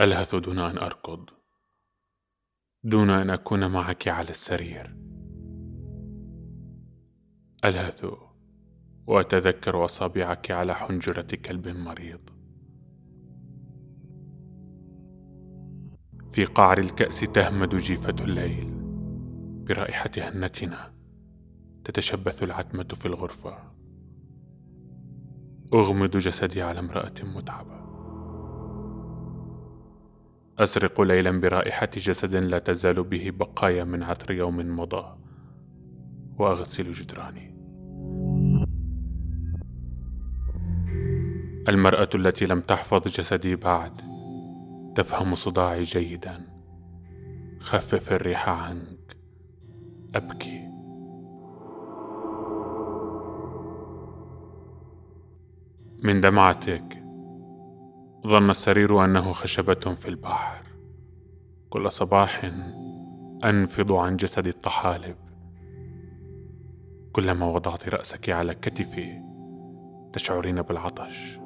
ألهث دون أن أركض. دون أن أكون معك على السرير. ألهث وأتذكر أصابعك على حنجرة كلب مريض. في قعر الكأس تهمد جيفة الليل. برائحة هنتنا تتشبث العتمة في الغرفة. أغمض جسدي على امرأة متعبة. أسرق ليلا برائحة جسد لا تزال به بقايا من عطر يوم مضى وأغسل جدراني. المرأة التي لم تحفظ جسدي بعد تفهم صداعي جيدا. خفف الريح عنك. أبكي. من دمعتك ظن السرير أنه خشبة في البحر. كل صباح أنفض عن جسدي الطحالب. كلما وضعت رأسك على كتفي تشعرين بالعطش.